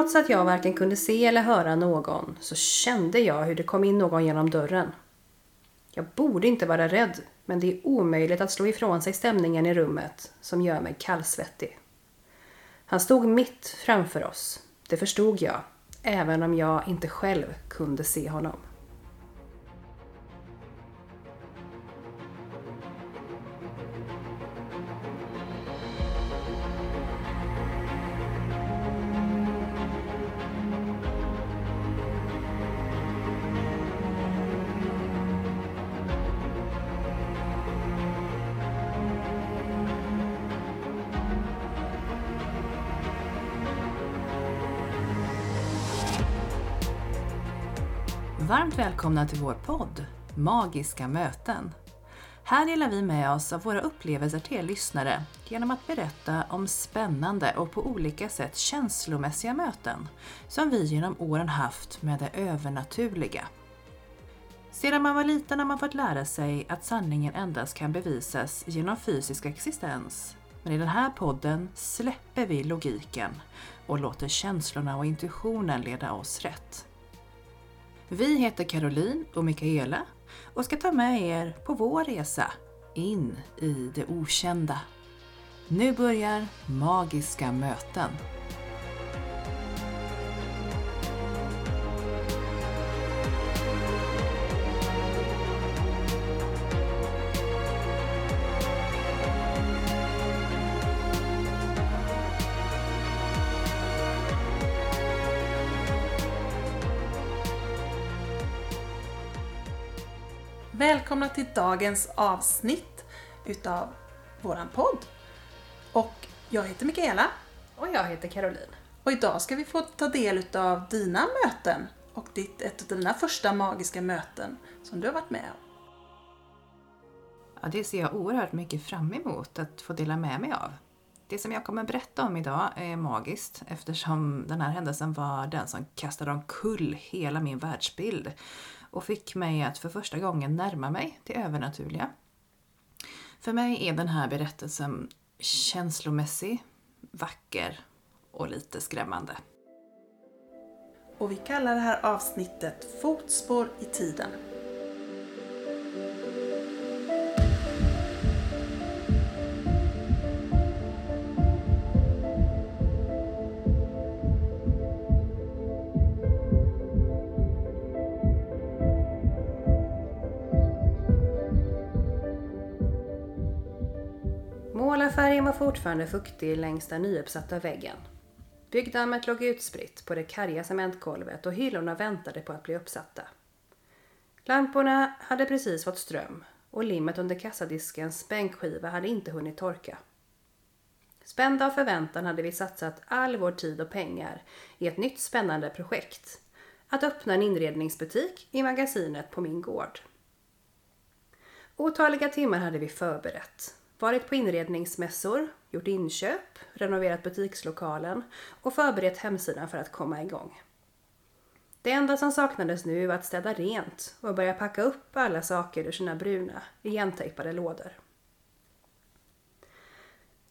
Trots att jag varken kunde se eller höra någon så kände jag hur det kom in någon genom dörren. Jag borde inte vara rädd, men det är omöjligt att slå ifrån sig stämningen i rummet som gör mig kallsvettig. Han stod mitt framför oss, det förstod jag, även om jag inte själv kunde se honom. Varmt välkomna till vår podd Magiska möten. Här delar vi med oss av våra upplevelser till er lyssnare genom att berätta om spännande och på olika sätt känslomässiga möten som vi genom åren haft med det övernaturliga. Sedan man var liten har man fått lära sig att sanningen endast kan bevisas genom fysisk existens. Men i den här podden släpper vi logiken och låter känslorna och intuitionen leda oss rätt. Vi heter Caroline och Mikaela och ska ta med er på vår resa in i det okända. Nu börjar Magiska möten. Välkomna till dagens avsnitt utav våran podd. Och jag heter Mikaela Och jag heter Caroline. och idag ska vi få ta del utav dina möten och ditt, ett av dina första magiska möten som du har varit med om. Ja, det ser jag oerhört mycket fram emot att få dela med mig av. Det som jag kommer berätta om idag är magiskt eftersom den här händelsen var den som kastade omkull hela min världsbild och fick mig att för första gången närma mig det övernaturliga. För mig är den här berättelsen känslomässig, vacker och lite skrämmande. Och vi kallar det här avsnittet Fotspår i tiden. Målarfärgen var fortfarande fuktig längs den nyuppsatta väggen. Byggdammet låg utspritt på det karga cementgolvet och hyllorna väntade på att bli uppsatta. Lamporna hade precis fått ström och limmet under kassadiskens bänkskiva hade inte hunnit torka. Spända av förväntan hade vi satsat all vår tid och pengar i ett nytt spännande projekt. Att öppna en inredningsbutik i magasinet på min gård. Otaliga timmar hade vi förberett. Varit på inredningsmässor, gjort inköp, renoverat butikslokalen och förberett hemsidan för att komma igång. Det enda som saknades nu var att städa rent och börja packa upp alla saker ur sina bruna, igentejpade lådor.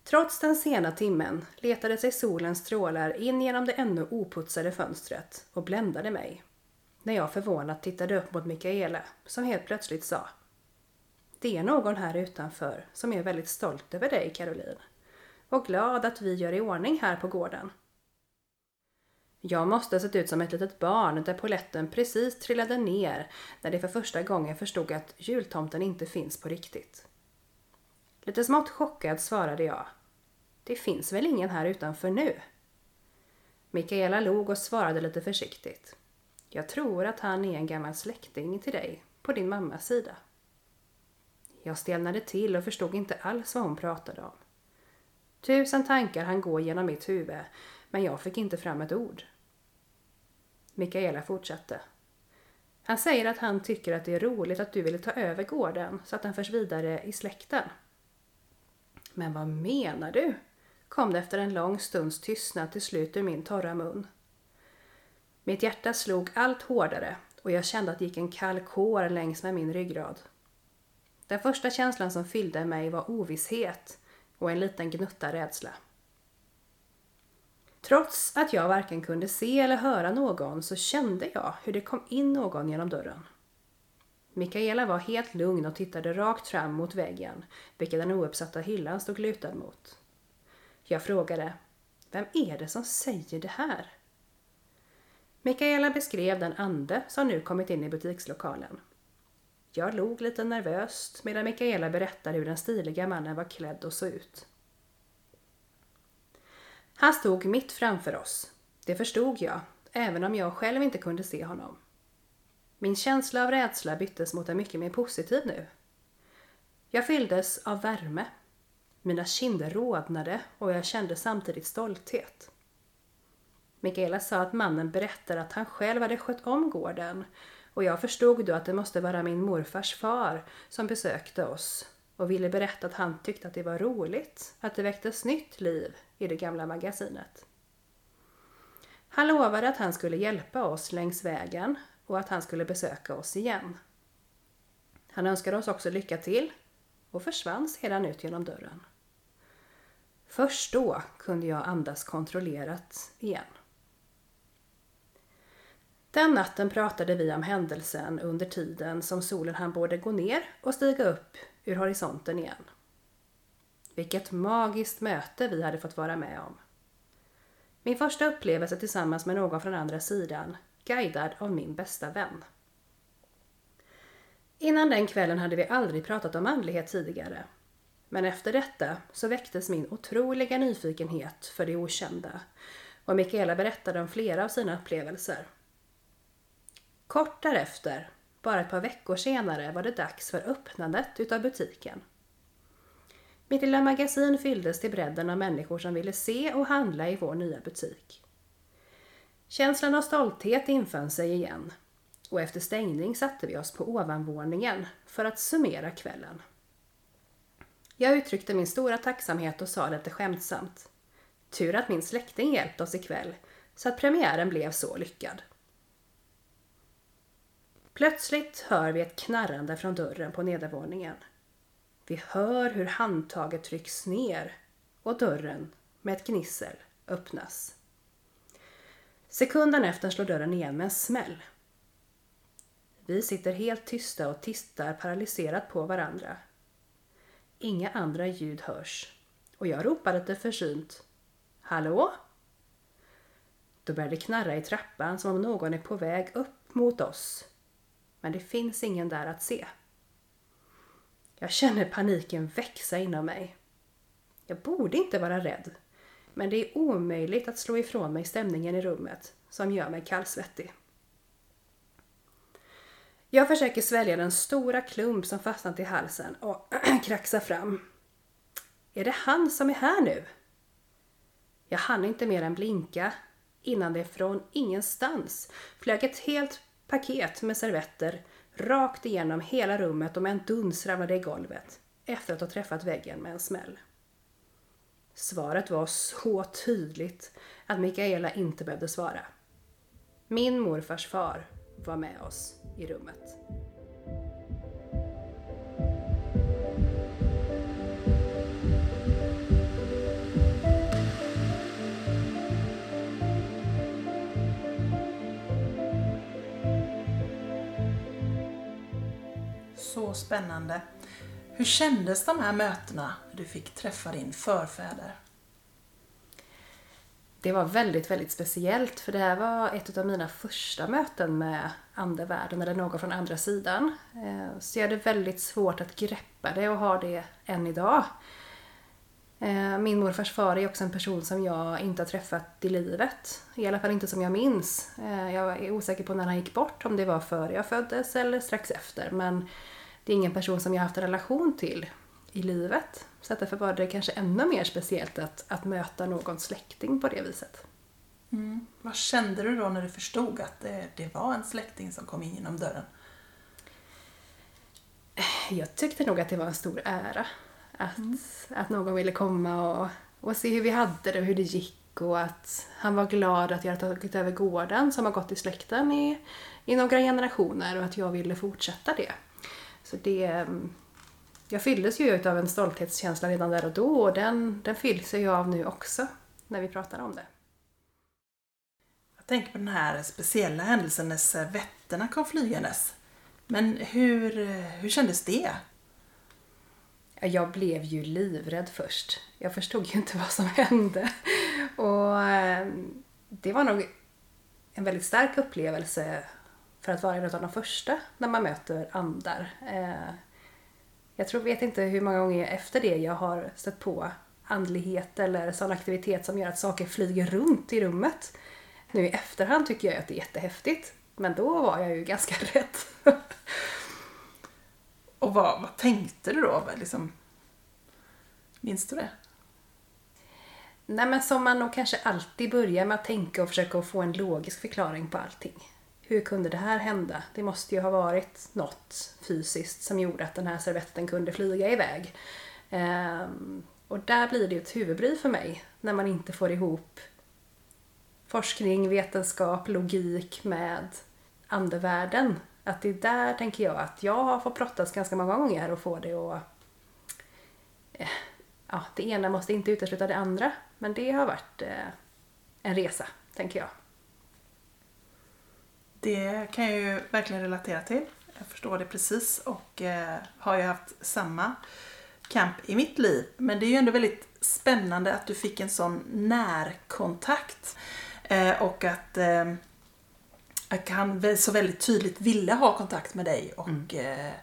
Trots den sena timmen letade sig solens strålar in genom det ännu oputsade fönstret och bländade mig. När jag förvånat tittade upp mot Mikaela som helt plötsligt sa det är någon här utanför som är väldigt stolt över dig Caroline och glad att vi gör i ordning här på gården. Jag måste ha sett ut som ett litet barn där poletten precis trillade ner när det för första gången förstod att jultomten inte finns på riktigt. Lite smått chockad svarade jag. Det finns väl ingen här utanför nu? Mikaela log och svarade lite försiktigt. Jag tror att han är en gammal släkting till dig, på din mammas sida. Jag stelnade till och förstod inte alls vad hon pratade om. Tusen tankar han gå genom mitt huvud, men jag fick inte fram ett ord. Mikaela fortsatte. Han säger att han tycker att det är roligt att du ville ta över gården så att den förs vidare i släkten. Men vad menar du? kom det efter en lång stunds tystnad till slut ur min torra mun. Mitt hjärta slog allt hårdare och jag kände att det gick en kall kår längs med min ryggrad. Den första känslan som fyllde mig var ovisshet och en liten gnutta rädsla. Trots att jag varken kunde se eller höra någon så kände jag hur det kom in någon genom dörren. Mikaela var helt lugn och tittade rakt fram mot väggen, vilket den ouppsatta hyllan stod lutad mot. Jag frågade, vem är det som säger det här? Mikaela beskrev den ande som nu kommit in i butikslokalen. Jag log lite nervöst medan Mikaela berättade hur den stiliga mannen var klädd och såg ut. Han stod mitt framför oss. Det förstod jag, även om jag själv inte kunde se honom. Min känsla av rädsla byttes mot en mycket mer positiv nu. Jag fylldes av värme. Mina kinder rodnade och jag kände samtidigt stolthet. Mikaela sa att mannen berättade att han själv hade skött om gården och jag förstod då att det måste vara min morfars far som besökte oss och ville berätta att han tyckte att det var roligt att det väcktes nytt liv i det gamla magasinet. Han lovade att han skulle hjälpa oss längs vägen och att han skulle besöka oss igen. Han önskade oss också lycka till och försvann sedan ut genom dörren. Först då kunde jag andas kontrollerat igen. Den natten pratade vi om händelsen under tiden som solen hann både gå ner och stiga upp ur horisonten igen. Vilket magiskt möte vi hade fått vara med om. Min första upplevelse tillsammans med någon från andra sidan, guidad av min bästa vän. Innan den kvällen hade vi aldrig pratat om andlighet tidigare. Men efter detta så väcktes min otroliga nyfikenhet för det okända och Mikaela berättade om flera av sina upplevelser. Kort därefter, bara ett par veckor senare, var det dags för öppnandet utav butiken. Mitt lilla magasin fylldes till bredden av människor som ville se och handla i vår nya butik. Känslan av stolthet infann sig igen och efter stängning satte vi oss på ovanvåningen för att summera kvällen. Jag uttryckte min stora tacksamhet och sa lite skämtsamt. Tur att min släkting hjälpt oss ikväll så att premiären blev så lyckad. Plötsligt hör vi ett knarrande från dörren på nedervåningen. Vi hör hur handtaget trycks ner och dörren med ett gnissel öppnas. Sekunden efter slår dörren igen med en smäll. Vi sitter helt tysta och tittar paralyserat på varandra. Inga andra ljud hörs och jag ropar lite försynt. Hallå? Då börjar det knarra i trappan som om någon är på väg upp mot oss. Men det finns ingen där att se. Jag känner paniken växa inom mig. Jag borde inte vara rädd, men det är omöjligt att slå ifrån mig stämningen i rummet som gör mig kallsvettig. Jag försöker svälja den stora klump som fastnat i halsen och kraxar fram. Är det han som är här nu? Jag hann inte mer än blinka innan det från ingenstans flög ett helt paket med servetter rakt igenom hela rummet och med en duns ramlade i golvet efter att ha träffat väggen med en smäll. Svaret var så tydligt att Mikaela inte behövde svara. Min morfars far var med oss i rummet. Så spännande. Hur kändes de här mötena när du fick träffa din förfäder? Det var väldigt, väldigt speciellt för det här var ett av mina första möten med andevärlden eller någon från andra sidan. Eh, så jag hade väldigt svårt att greppa det och har det än idag. Eh, min morfars far är också en person som jag inte har träffat i livet. I alla fall inte som jag minns. Eh, jag är osäker på när han gick bort, om det var före jag föddes eller strax efter. Men det är ingen person som jag har haft en relation till i livet. Så därför var det kanske ännu mer speciellt att, att möta någon släkting på det viset. Mm. Vad kände du då när du förstod att det, det var en släkting som kom in genom dörren? Jag tyckte nog att det var en stor ära att, mm. att någon ville komma och, och se hur vi hade det och hur det gick och att han var glad att jag hade tagit över gården som har gått i släkten i, i några generationer och att jag ville fortsätta det. Så det... Mm, jag fylldes ju av en stolthetskänsla redan där och då och den, den fylls jag av nu också när vi pratar om det. tänker på den här speciella händelsen när servetterna kom flygandes. Men hur, hur kändes det? Ja, Jag blev ju livrädd först. Jag förstod ju inte vad som hände. Och eh, det var nog en väldigt stark upplevelse för att vara en av de första när man möter andar. Eh, Jag tror, vet inte hur många gånger efter det jag har stött på andlighet eller sån aktivitet som gör att saker flyger runt i rummet. Nu i efterhand tycker jag att det är jättehäftigt. Men då var jag ju ganska rädd. Och vad, vad tänkte du då? Liksom, minns du det? Nej men som man nog kanske alltid börjar med att tänka och försöka få en logisk förklaring på allting. Hur kunde det här hända? Det måste ju ha varit något fysiskt som gjorde att den här servetten kunde flyga iväg. Ehm, och där blir det ju ett huvudbry för mig när man inte får ihop forskning, vetenskap, logik med andevärlden. Att det är där, tänker jag, att jag har fått brottas ganska många gånger och få det att... Eh, ja, det ena måste inte utesluta det andra. Men det har varit eh, en resa, tänker jag. Det kan jag ju verkligen relatera till. Jag förstår det precis och eh, har ju haft samma kamp i mitt liv. Men det är ju ändå väldigt spännande att du fick en sån närkontakt. Eh, och att, eh, att han så väldigt tydligt ville ha kontakt med dig och eh,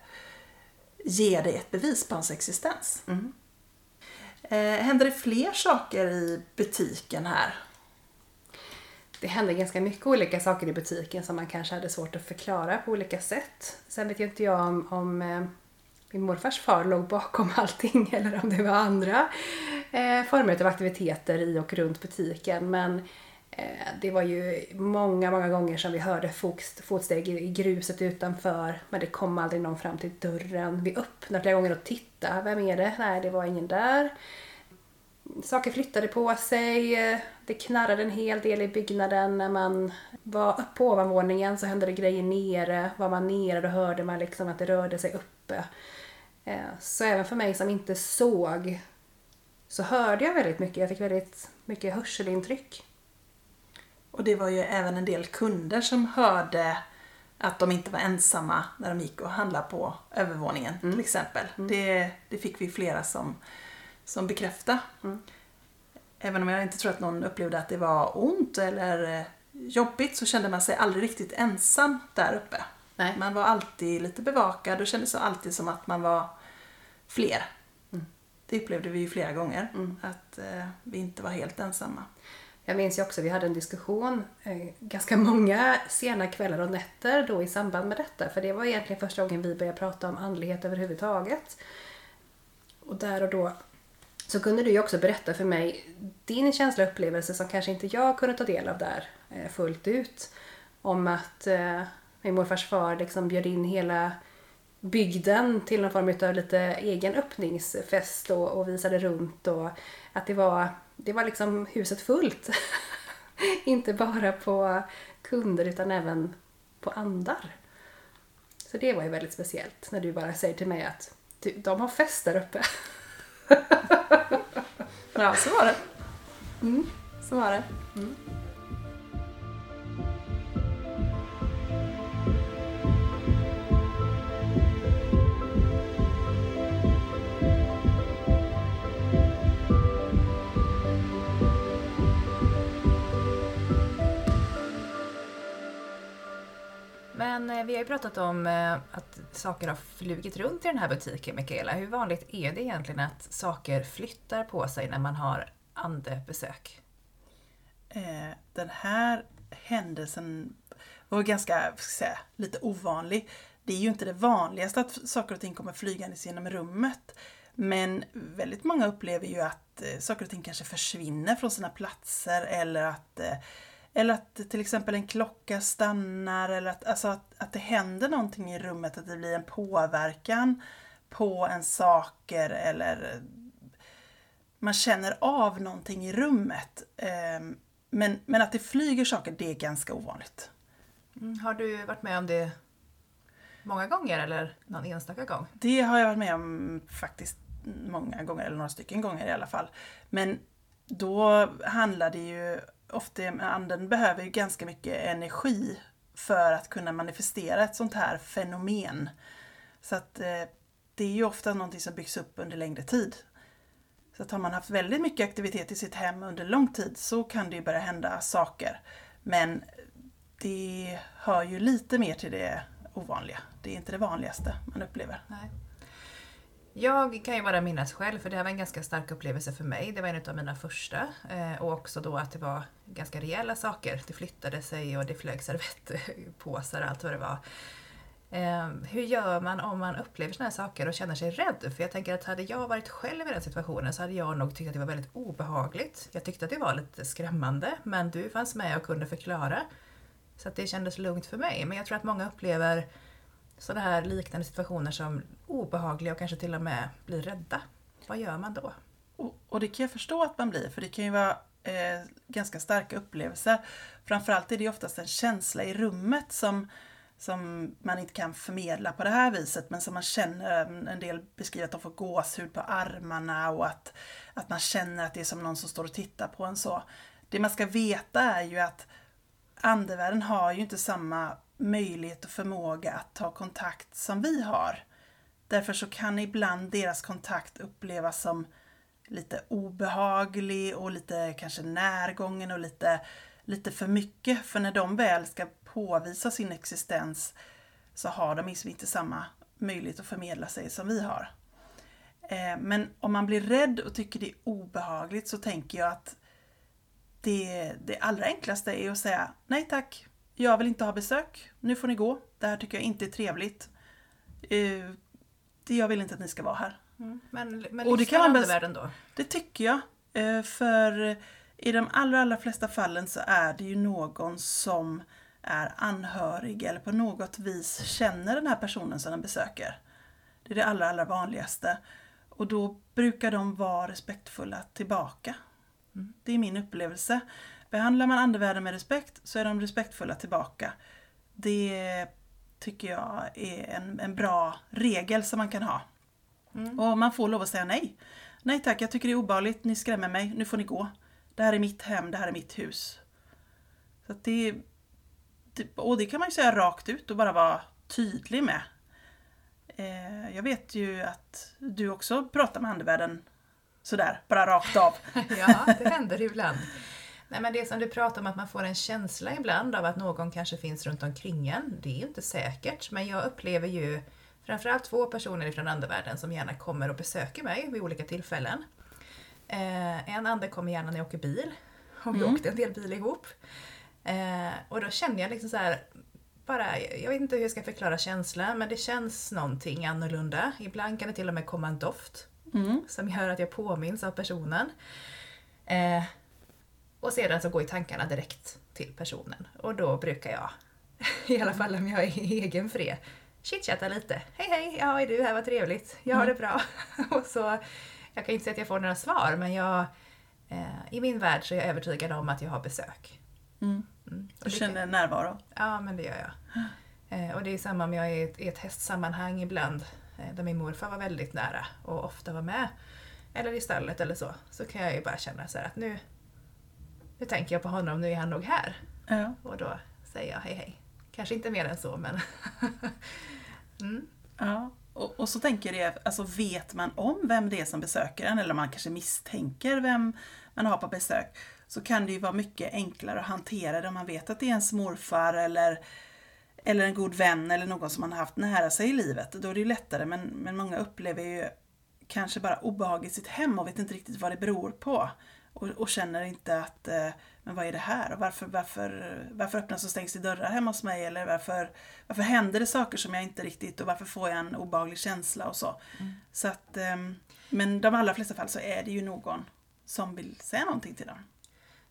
ge dig ett bevis på hans existens. Mm. Händer det fler saker i butiken här? Det hände ganska mycket olika saker i butiken som man kanske hade svårt att förklara på olika sätt. Sen vet ju inte jag om, om eh, min morfars far låg bakom allting eller om det var andra eh, former av aktiviteter i och runt butiken. Men eh, det var ju många, många gånger som vi hörde fotsteg i, i gruset utanför men det kom aldrig någon fram till dörren. Vi öppnade flera gånger och tittade. Vem är det? Nej, det var ingen där. Saker flyttade på sig. Eh, det knarrade en hel del i byggnaden. När man var på ovanvåningen så hände det grejer nere. Var man nere då hörde man liksom att det rörde sig uppe. Eh, Så även för mig som inte såg så hörde jag väldigt mycket. Jag fick väldigt mycket hörselintryck. Och det var ju även en del kunder som hörde att de inte var ensamma när de gick och handlade på övervåningen till exempel. Det, det fick vi flera som, som bekräfta. Även om jag inte tror att någon upplevde att det var ont eller eh, jobbigt så kände man sig aldrig riktigt ensam där uppe. Nej. Man var alltid lite bevakad och kände sig alltid som att man var fler. Det upplevde vi ju flera gånger, att eh, vi inte var helt ensamma. Jag minns ju också, vi hade en diskussion eh, ganska många sena kvällar och nätter då i samband med detta. För det var egentligen första gången vi började prata om andlighet överhuvudtaget. Och där och då så kunde du ju också berätta för mig din känsla och upplevelse som kanske inte jag kunde ta del av där eh, fullt ut. Om att eh, min morfars far liksom bjöd in hela bygden till någon form av lite egen öppningsfest och, och visade runt och att det var, det var liksom huset fullt. inte bara på kunder utan även på andar. Så det var ju väldigt speciellt när du bara säger till mig att du, de har fest där uppe. Ja, så var det. Mm, så var det. Mm. Men eh, vi har ju pratat om eh, att saker har flugit runt i den här butiken, Mikaela. Hur vanligt är det egentligen att saker flyttar på sig när man har andebesök? Eh, den här händelsen var ganska, vad ska jag säga, lite ovanlig. Det är ju inte det vanligaste att saker och ting kommer flygandes genom rummet. Men väldigt många upplever ju att eh, saker och ting kanske försvinner från sina platser eller att, eh, eller att till exempel en klocka stannar eller att, alltså att, att det händer någonting i rummet, att det blir en påverkan på en saker eller man känner av någonting i rummet. Ehm, Men, men att det flyger saker, det är ganska ovanligt. Mm, har du varit med om det många gånger eller någon enstaka gång? Det har jag varit med om faktiskt många gånger, eller några stycken gånger i alla fall. Men då handlar det ju ofta anden behöver ju ganska mycket energi för att kunna manifestera ett sånt här fenomen. Så att eh, det är ju ofta någonting som byggs upp under längre tid. Så att har man haft väldigt mycket aktivitet i sitt hem under lång tid så kan det ju börja hända saker. Men det hör ju lite mer till det ovanliga. Det är inte det vanligaste man upplever. Nej. Jag kan ju bara minnas själv, för det här var en ganska stark upplevelse för mig. Det var en av mina första. Eh, och också då att det var ganska rejäla saker. Det flyttade sig och det flög servettpåsar och allt vad det var. Eh, hur gör man om man upplever sådana här saker och känner sig rädd? För jag tänker att hade jag varit själv i den situationen så hade jag nog tyckt att det var väldigt obehagligt. Jag tyckte att det var lite skrämmande, men du fanns med och kunde förklara. Så att det kändes lugnt för mig. Men jag tror att många upplever sådana här liknande situationer som obehagliga och kanske till och med blir rädda. Vad gör man då? Och, och det kan jag förstå att man blir, för det kan ju vara eh, ganska starka upplevelser. Framförallt är det oftast en känsla i rummet som, som man inte kan förmedla på det här viset, men som man känner, mm, en del beskriver att de får gåshud på armarna och att, att man känner att det är som någon som står och tittar på en så. Det man ska veta är ju att andevärlden har ju inte samma möjlighet och förmåga att ta kontakt som vi har. Därför så kan ibland deras kontakt upplevas som lite obehaglig och lite kanske närgången och lite, lite för mycket. För när de väl ska påvisa sin existens så har de liksom inte samma möjlighet att förmedla sig som vi har. Eh, men om man blir rädd och tycker det är obehagligt så tänker jag att det, det allra enklaste är att säga nej tack, jag vill inte ha besök, nu får ni gå, det här tycker jag inte är trevligt. Eh, jag vill inte att ni ska vara här. Mm. Men, men och det kan man världen då? Det tycker jag. Uh, för i de allra, allra flesta fallen så är det ju någon som är anhörig eller på något vis känner den här personen som den besöker. Det är det allra, allra vanligaste. Och då brukar de vara respektfulla tillbaka. Mm. Det är min upplevelse. Behandlar man andevärlden med respekt så är de respektfulla tillbaka. Det tycker jag är en, en bra regel som man kan ha. Mm. Och man får lov att säga nej. Nej tack, jag tycker det är obehagligt, ni skrämmer mig, nu får ni gå. Det här är mitt hem, det här är mitt hus. Så det, det, och det kan man ju säga rakt ut och bara vara tydlig med. Eh, jag vet ju att du också pratar med andevärlden sådär, bara rakt av. ja, det händer ibland. Nej men det som du pratar om att man får en känsla ibland av att någon kanske finns runt omkring en. Det är ju inte säkert men jag upplever ju framförallt två personer från andevärlden som gärna kommer och besöker mig vid olika tillfällen. Eh, en ande kommer gärna när jag åker bil. Och vi mm. åkte en del bil ihop. Eh, och då känner jag liksom så här, bara, jag vet inte hur jag ska förklara känslan men det känns någonting annorlunda. Ibland kan det till och med komma en doft mm. som gör att jag påminns av personen. Eh, och sedan så går ju tankarna direkt till personen. Och då brukar jag, i alla fall om jag är i egen fred, chitchatta lite. Hej hej, ja är du här, vad trevligt, jag har mm. det bra. och så, jag kan inte säga att jag får några svar men jag, eh, i min värld så är jag övertygad om att jag har besök. Mm. Mm. Du känner närvaro? Ja men det gör jag. Eh, och det är samma om jag är i ett, i ett hästsammanhang ibland, eh, där min morfar var väldigt nära och ofta var med, eller i stallet eller så, så kan jag ju bara känna så att nu, nu tänker jag på honom, nu är han nog här. Ja. Och då säger jag hej hej. Kanske inte mer än så men... mm. Ja, och, och, så tänker jag, alltså vet man om vem det är som besöker en eller man kanske misstänker vem man har på besök så kan det ju vara mycket enklare att hantera det om man vet att det är ens morfar eller, eller en god vän eller någon som man har haft nära sig i livet. Då är det ju lättare men, men många upplever ju kanske bara obehag i sitt hem och vet inte riktigt vad det beror på och, och, känner inte att eh, men vad är det här och varför, varför, varför öppnas och stängs det dörrar hemma hos mig eller varför, varför händer det saker som jag inte riktigt och varför får jag en obehaglig känsla och så. Mm. så att, eh, men de allra flesta fall så är det ju någon som vill säga någonting till dem.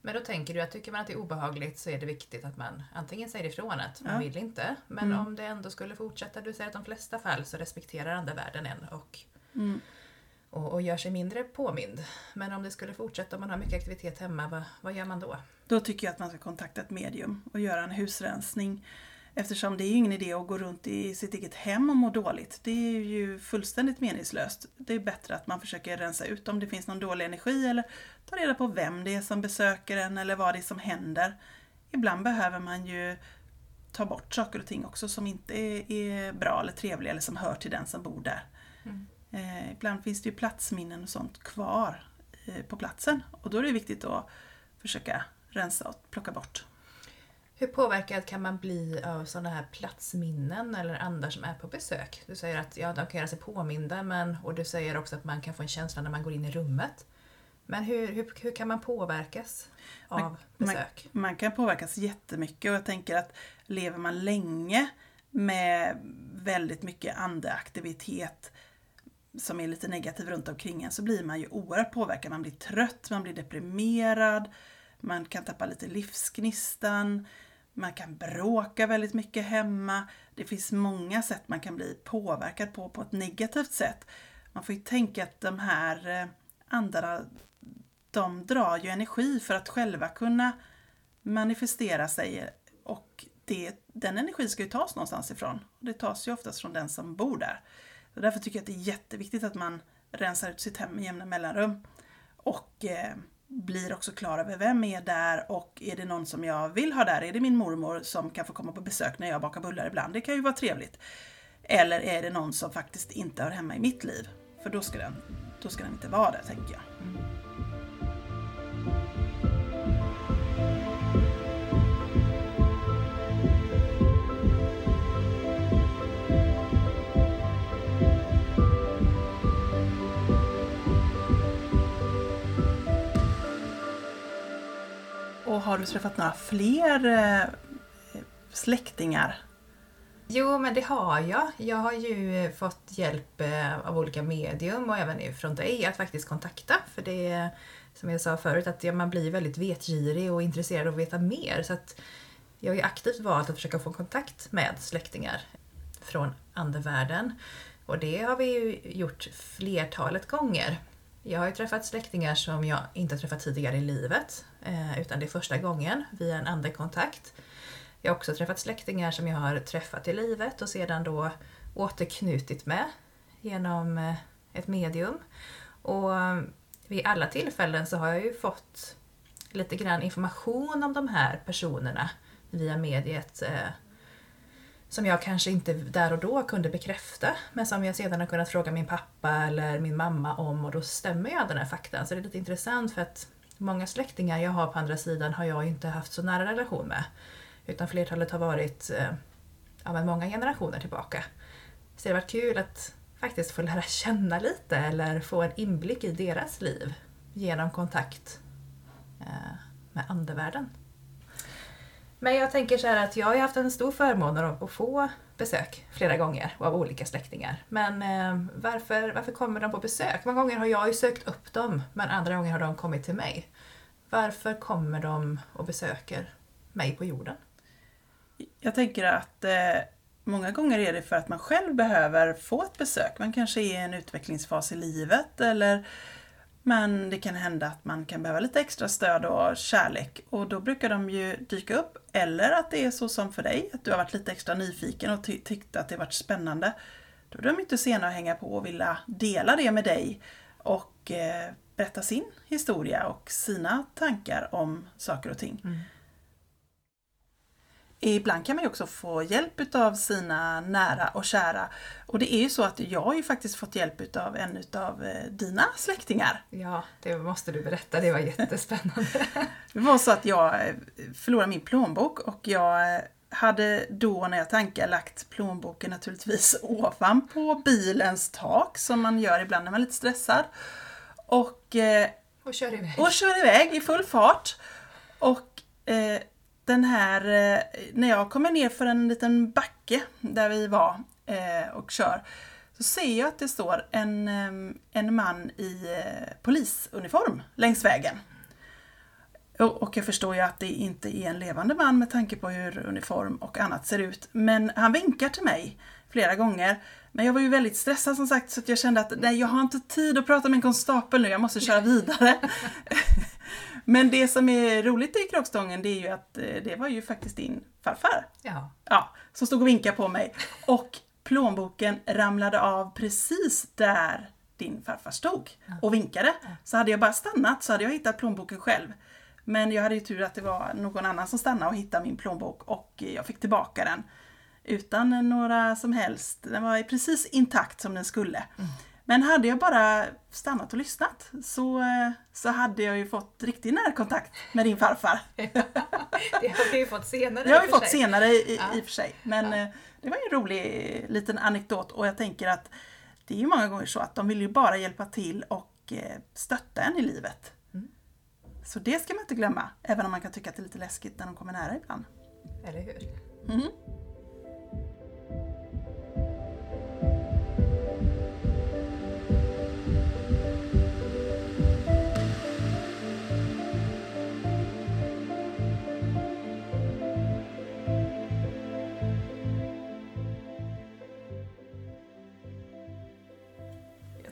Men då tänker du att tycker man att det är obehagligt så är det viktigt att man antingen säger ifrån att man ja. vill inte, men mm. om det ändå skulle fortsätta, du säger att de flesta fall så respekterar andevärlden en och mm och, och gör sig mindre påmind. Men om det skulle fortsätta, om man har mycket aktivitet hemma, vad, vad gör man då? Då tycker jag att man ska kontakta ett medium och göra en husrensning. Eftersom det är ingen idé att gå runt i sitt eget hem och må dåligt. Det är ju fullständigt meningslöst. Det är bättre att man försöker rensa ut om det finns någon dålig energi eller ta reda på vem det är som besöker en eller vad det är som händer. Ibland behöver man ju ta bort saker och ting också som inte är, bra eller trevliga eller som hör till den som bor där. Mm. Eh, ibland finns det ju platsminnen och sånt kvar eh, på platsen och då är det viktigt att försöka rensa och plocka bort. Hur påverkad kan man bli av sådana här platsminnen eller andra som är på besök? Du säger att ja, de kan göra sig påminda men, och du säger också att man kan få en känsla när man går in i rummet. Men hur, hur, hur kan man påverkas av man, besök? Man, man, kan påverkas jättemycket och jag tänker att lever man länge med väldigt mycket andeaktivitet som är lite negativ runt omkring en så blir man ju oerhört påverkad. Man blir trött, man blir deprimerad, man kan tappa lite livsgnistan, man kan bråka väldigt mycket hemma. Det finns många sätt man kan bli påverkad på, på ett negativt sätt. Man får ju tänka att de här eh, andra, de drar ju energi för att själva kunna manifestera sig och det, den energin ska ju tas någonstans ifrån. Det tas ju oftast från den som bor där. Så därför tycker jag att det är jätteviktigt att man rensar ut sitt hem med jämna mellanrum. Och eh, blir också klar över vem är där och är det någon som jag vill ha där? Är det min mormor som kan få komma på besök när jag bakar bullar ibland? Det kan ju vara trevligt. Eller är det någon som faktiskt inte hör hemma i mitt liv? För då ska den, då ska den inte vara där, tänker jag. Mm. Och har du träffat några fler eh, släktingar? Jo, men det har jag. Jag har ju eh, fått hjälp eh, av olika medium och även från dig att faktiskt kontakta. För det är, som jag sa förut, att man blir väldigt vetgirig och intresserad av att veta mer. Så att jag har ju aktivt valt att försöka få kontakt med släktingar från andevärlden. Och det har vi ju gjort flertalet gånger. Jag har ju träffat släktingar som jag inte har träffat tidigare i livet, eh, utan det är första gången via en andekontakt. Jag har också träffat släktingar som jag har träffat i livet och sedan då återknutit med genom eh, ett medium. Och eh, vid alla tillfällen så har jag ju fått lite grann information om de här personerna via mediet som jag kanske inte där och då kunde bekräfta men som jag sedan har kunnat fråga min pappa eller min mamma om och då stämmer ju all den här faktan. Så det är lite intressant för att många släktingar jag har på andra sidan har jag inte haft så nära relation med. Utan flertalet har varit eh, ja, men många generationer tillbaka. Så det har varit kul att faktiskt få lära känna lite eller få en inblick i deras liv genom kontakt eh, med andevärlden. Men jag tänker så här att jag har haft en stor förmån att få besök flera gånger av olika släktingar. Men eh, varför, varför kommer de på besök? Många gånger har jag ju sökt upp dem, men andra gånger har de kommit till mig. Varför kommer de och besöker mig på jorden? Jag tänker att eh, många gånger är det för att man själv behöver få ett besök. Man kanske är i en utvecklingsfas i livet eller men det kan hända att man kan behöva lite extra stöd och kärlek och då brukar de ju dyka upp. Eller att det är så som för dig, att du har varit lite extra nyfiken och ty tyckte att det varit spännande. Då är de inte sena att hänga på och vilja dela det med dig och eh, berätta sin historia och sina tankar om saker och ting. Mm. Ibland kan man ju också få hjälp av sina nära och kära. Och det är ju så att jag har ju faktiskt fått hjälp av en av eh, dina släktingar. Ja, det måste du berätta, det var jättespännande. det var så att jag eh, förlorade min plånbok och jag eh, hade då när jag tankade lagt plånboken naturligtvis ovanpå bilens tak som man gör ibland när man är lite stressad. Och, och kör iväg. Och kör iväg i full fart. Och eh, den här, eh, när jag kommer ner för en liten backe där vi var eh, och kör, så ser jag att det står en, eh, en man i polisuniform längs vägen. Och jag förstår ju att det inte är en levande man med tanke på hur uniform och annat ser ut. Men han vinkar till mig flera gånger. Men jag var ju väldigt stressad som sagt så jag kände att nej, jag har inte tid att prata med en konstapel nu, jag måste köra vidare. Men det som är roligt i kråkstången det är ju att eh, det var ju faktiskt din farfar. Ja. Ja, som stod och vinkade på mig. Och plånboken ramlade av precis där din farfar stod och vinkade. Så hade jag bara stannat så hade jag hittat plånboken själv. Men jag hade ju tur att det var någon annan som stannade och hittade min plånbok och jag fick tillbaka den. Utan några som helst, den var precis intakt som den skulle. Men hade jag bara stannat och lyssnat så, eh, så hade jag ju fått riktig närkontakt med din farfar. Det har vi ju fått senare Det har i vi fått sig. senare i, Ja. i och för sig. Men eh, det var ju en rolig liten anekdot och jag tänker att det är ju många gånger så att de vill ju bara hjälpa till och eh, stötta en i livet. Mm. Så det ska man inte glömma, även om man kan tycka att det är lite läskigt när de kommer nära ibland. Eller hur? Mhm.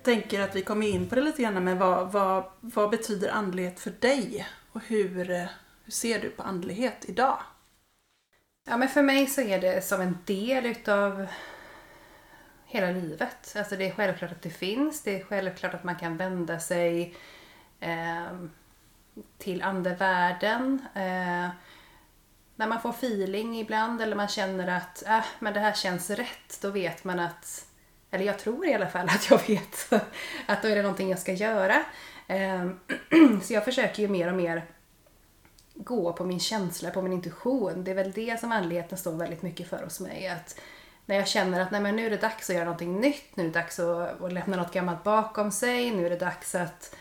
Tänker att vi kommer in på det lite grann med vad, vad, vad betyder andlighet för dig? Och hur, eh, hur ser du på andlighet idag? Ja, men för mig så är det som en del utav hela livet. Alltså det är självklart att det finns. Det är självklart att man kan vända sig eh, till andevärlden. Eh, när man får feeling ibland eller man känner att äh, men det här känns rätt, då vet man att, eller jag tror i alla fall att jag vet att då är det någonting jag ska göra. Ehm, så jag försöker ju mer och mer gå på min känsla, på min intuition. Det är väl det som andligheten står väldigt mycket för hos mig. Att när jag känner att nej, men nu är det dags att göra någonting nytt, nu är det dags att, att lämna något gammalt bakom sig, nu är det dags att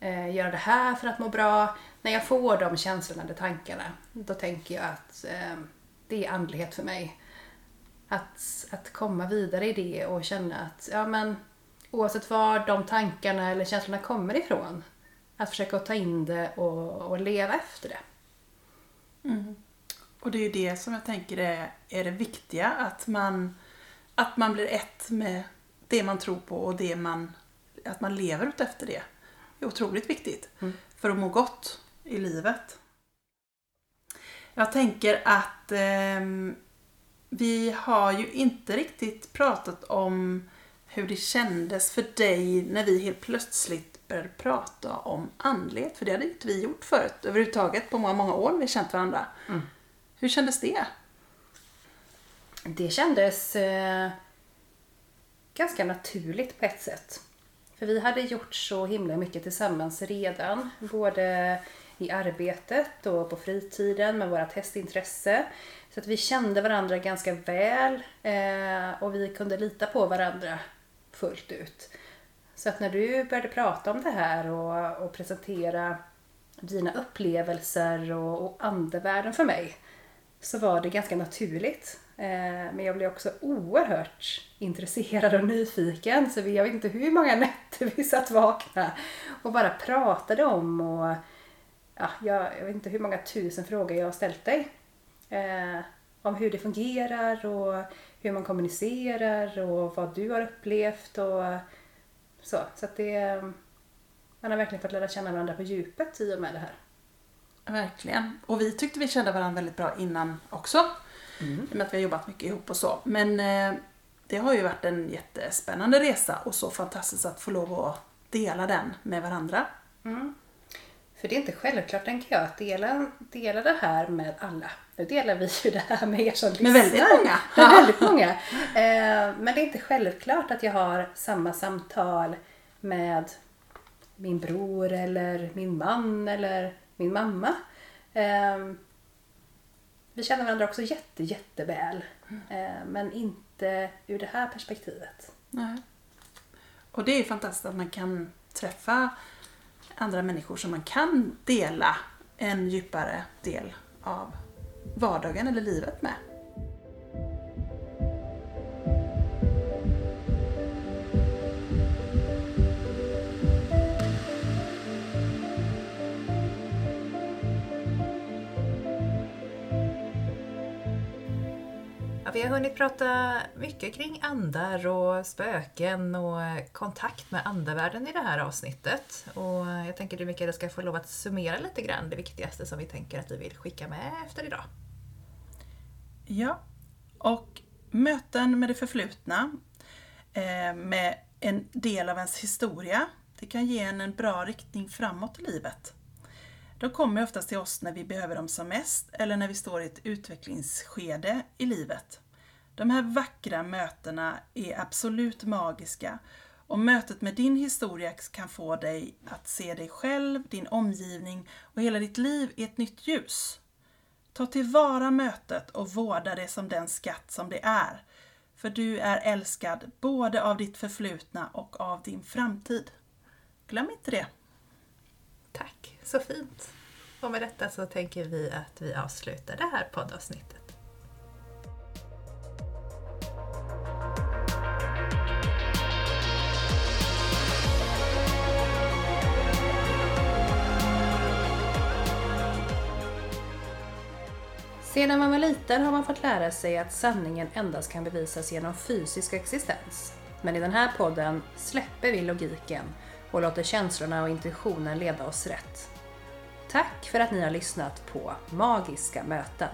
eh, göra det här för att må bra. När jag får de känslorna, de tankarna, då tänker jag att eh, det är andlighet för mig. Att, att komma vidare i det och känna att ja, men, oavsett var de tankarna eller känslorna kommer ifrån, att försöka ta in det och, och leva efter det. Och det är ju det som jag tänker är, är det viktiga, att man, att man blir ett med det man tror på och det man, att man lever ut efter det. Det är otroligt viktigt för att må gott i livet. Jag tänker att ehm, vi har ju inte riktigt pratat om hur det kändes för dig när vi helt plötsligt började prata om andlighet. För det hade inte vi gjort förut överhuvudtaget på många, många år vi känt varandra. Hur kändes det? Det kändes eh, ganska naturligt på ett sätt. För vi hade gjort så himla mycket tillsammans redan. Både i arbetet och på fritiden med vårt hästintresse. Så att vi kände varandra ganska väl eh, och vi kunde lita på varandra fullt ut. Så att när du började prata om det här och, och presentera dina upplevelser och, och andevärlden för mig så var det ganska naturligt. Eh, Men jag blev också oerhört intresserad och nyfiken. Så jag vet inte hur många nätter vi satt vakna och bara pratade om och ja, jag, jag vet inte hur många tusen frågor jag har ställt dig. Eh, om hur det fungerar och hur man kommunicerar och vad du har upplevt och så. Så att det, man har verkligen fått lära känna varandra på djupet i och med det här. Verkligen. Och vi tyckte vi kände varandra väldigt bra innan också. I och med att vi har jobbat mycket ihop och så. Men eh, det har ju varit en jättespännande resa och så fantastiskt att få lov att dela den med varandra. För det är inte självklart, tänker jag, att dela, dela det här med alla. Nu delar vi ju det här med er som lyssnar. Med väldigt många. Med väldigt många. Eh, men det är inte självklart att jag har samma samtal med min bror eller min man eller min mamma. Eh, vi känner varandra också jätte, jätteväl. Eh, men inte ur det här perspektivet. Nej. Och det är fantastiskt att man kan träffa andra människor som man kan dela en djupare del av vardagen eller livet med. Vi har hunnit prata mycket kring andar och spöken och kontakt med andevärlden i det här avsnittet. Och jag tänker du Mikaela ska få lov att summera lite grann det viktigaste som vi tänker att vi vill skicka med efter idag. Ja, och möten med det förflutna, eh, med en del av ens historia, det kan ge en en bra riktning framåt i livet. De kommer oftast till oss när vi behöver dem som mest eller när vi står i ett utvecklingsskede i livet. De här vackra mötena är absolut magiska och mötet med din historia kan få dig att se dig själv, din omgivning och hela ditt liv i ett nytt ljus. Ta tillvara mötet och vårda det som den skatt som det är. För du är älskad både av ditt förflutna och av din framtid. Glöm inte det. Tack, så fint. Och med detta så tänker vi att vi avslutar det här poddavsnittet. Sedan man var liten har man fått lära sig att sanningen endast kan bevisas genom fysisk existens. Men i den här podden släpper vi logiken och låter känslorna och intuitionen leda oss rätt. Tack för att ni har lyssnat på Magiska möten.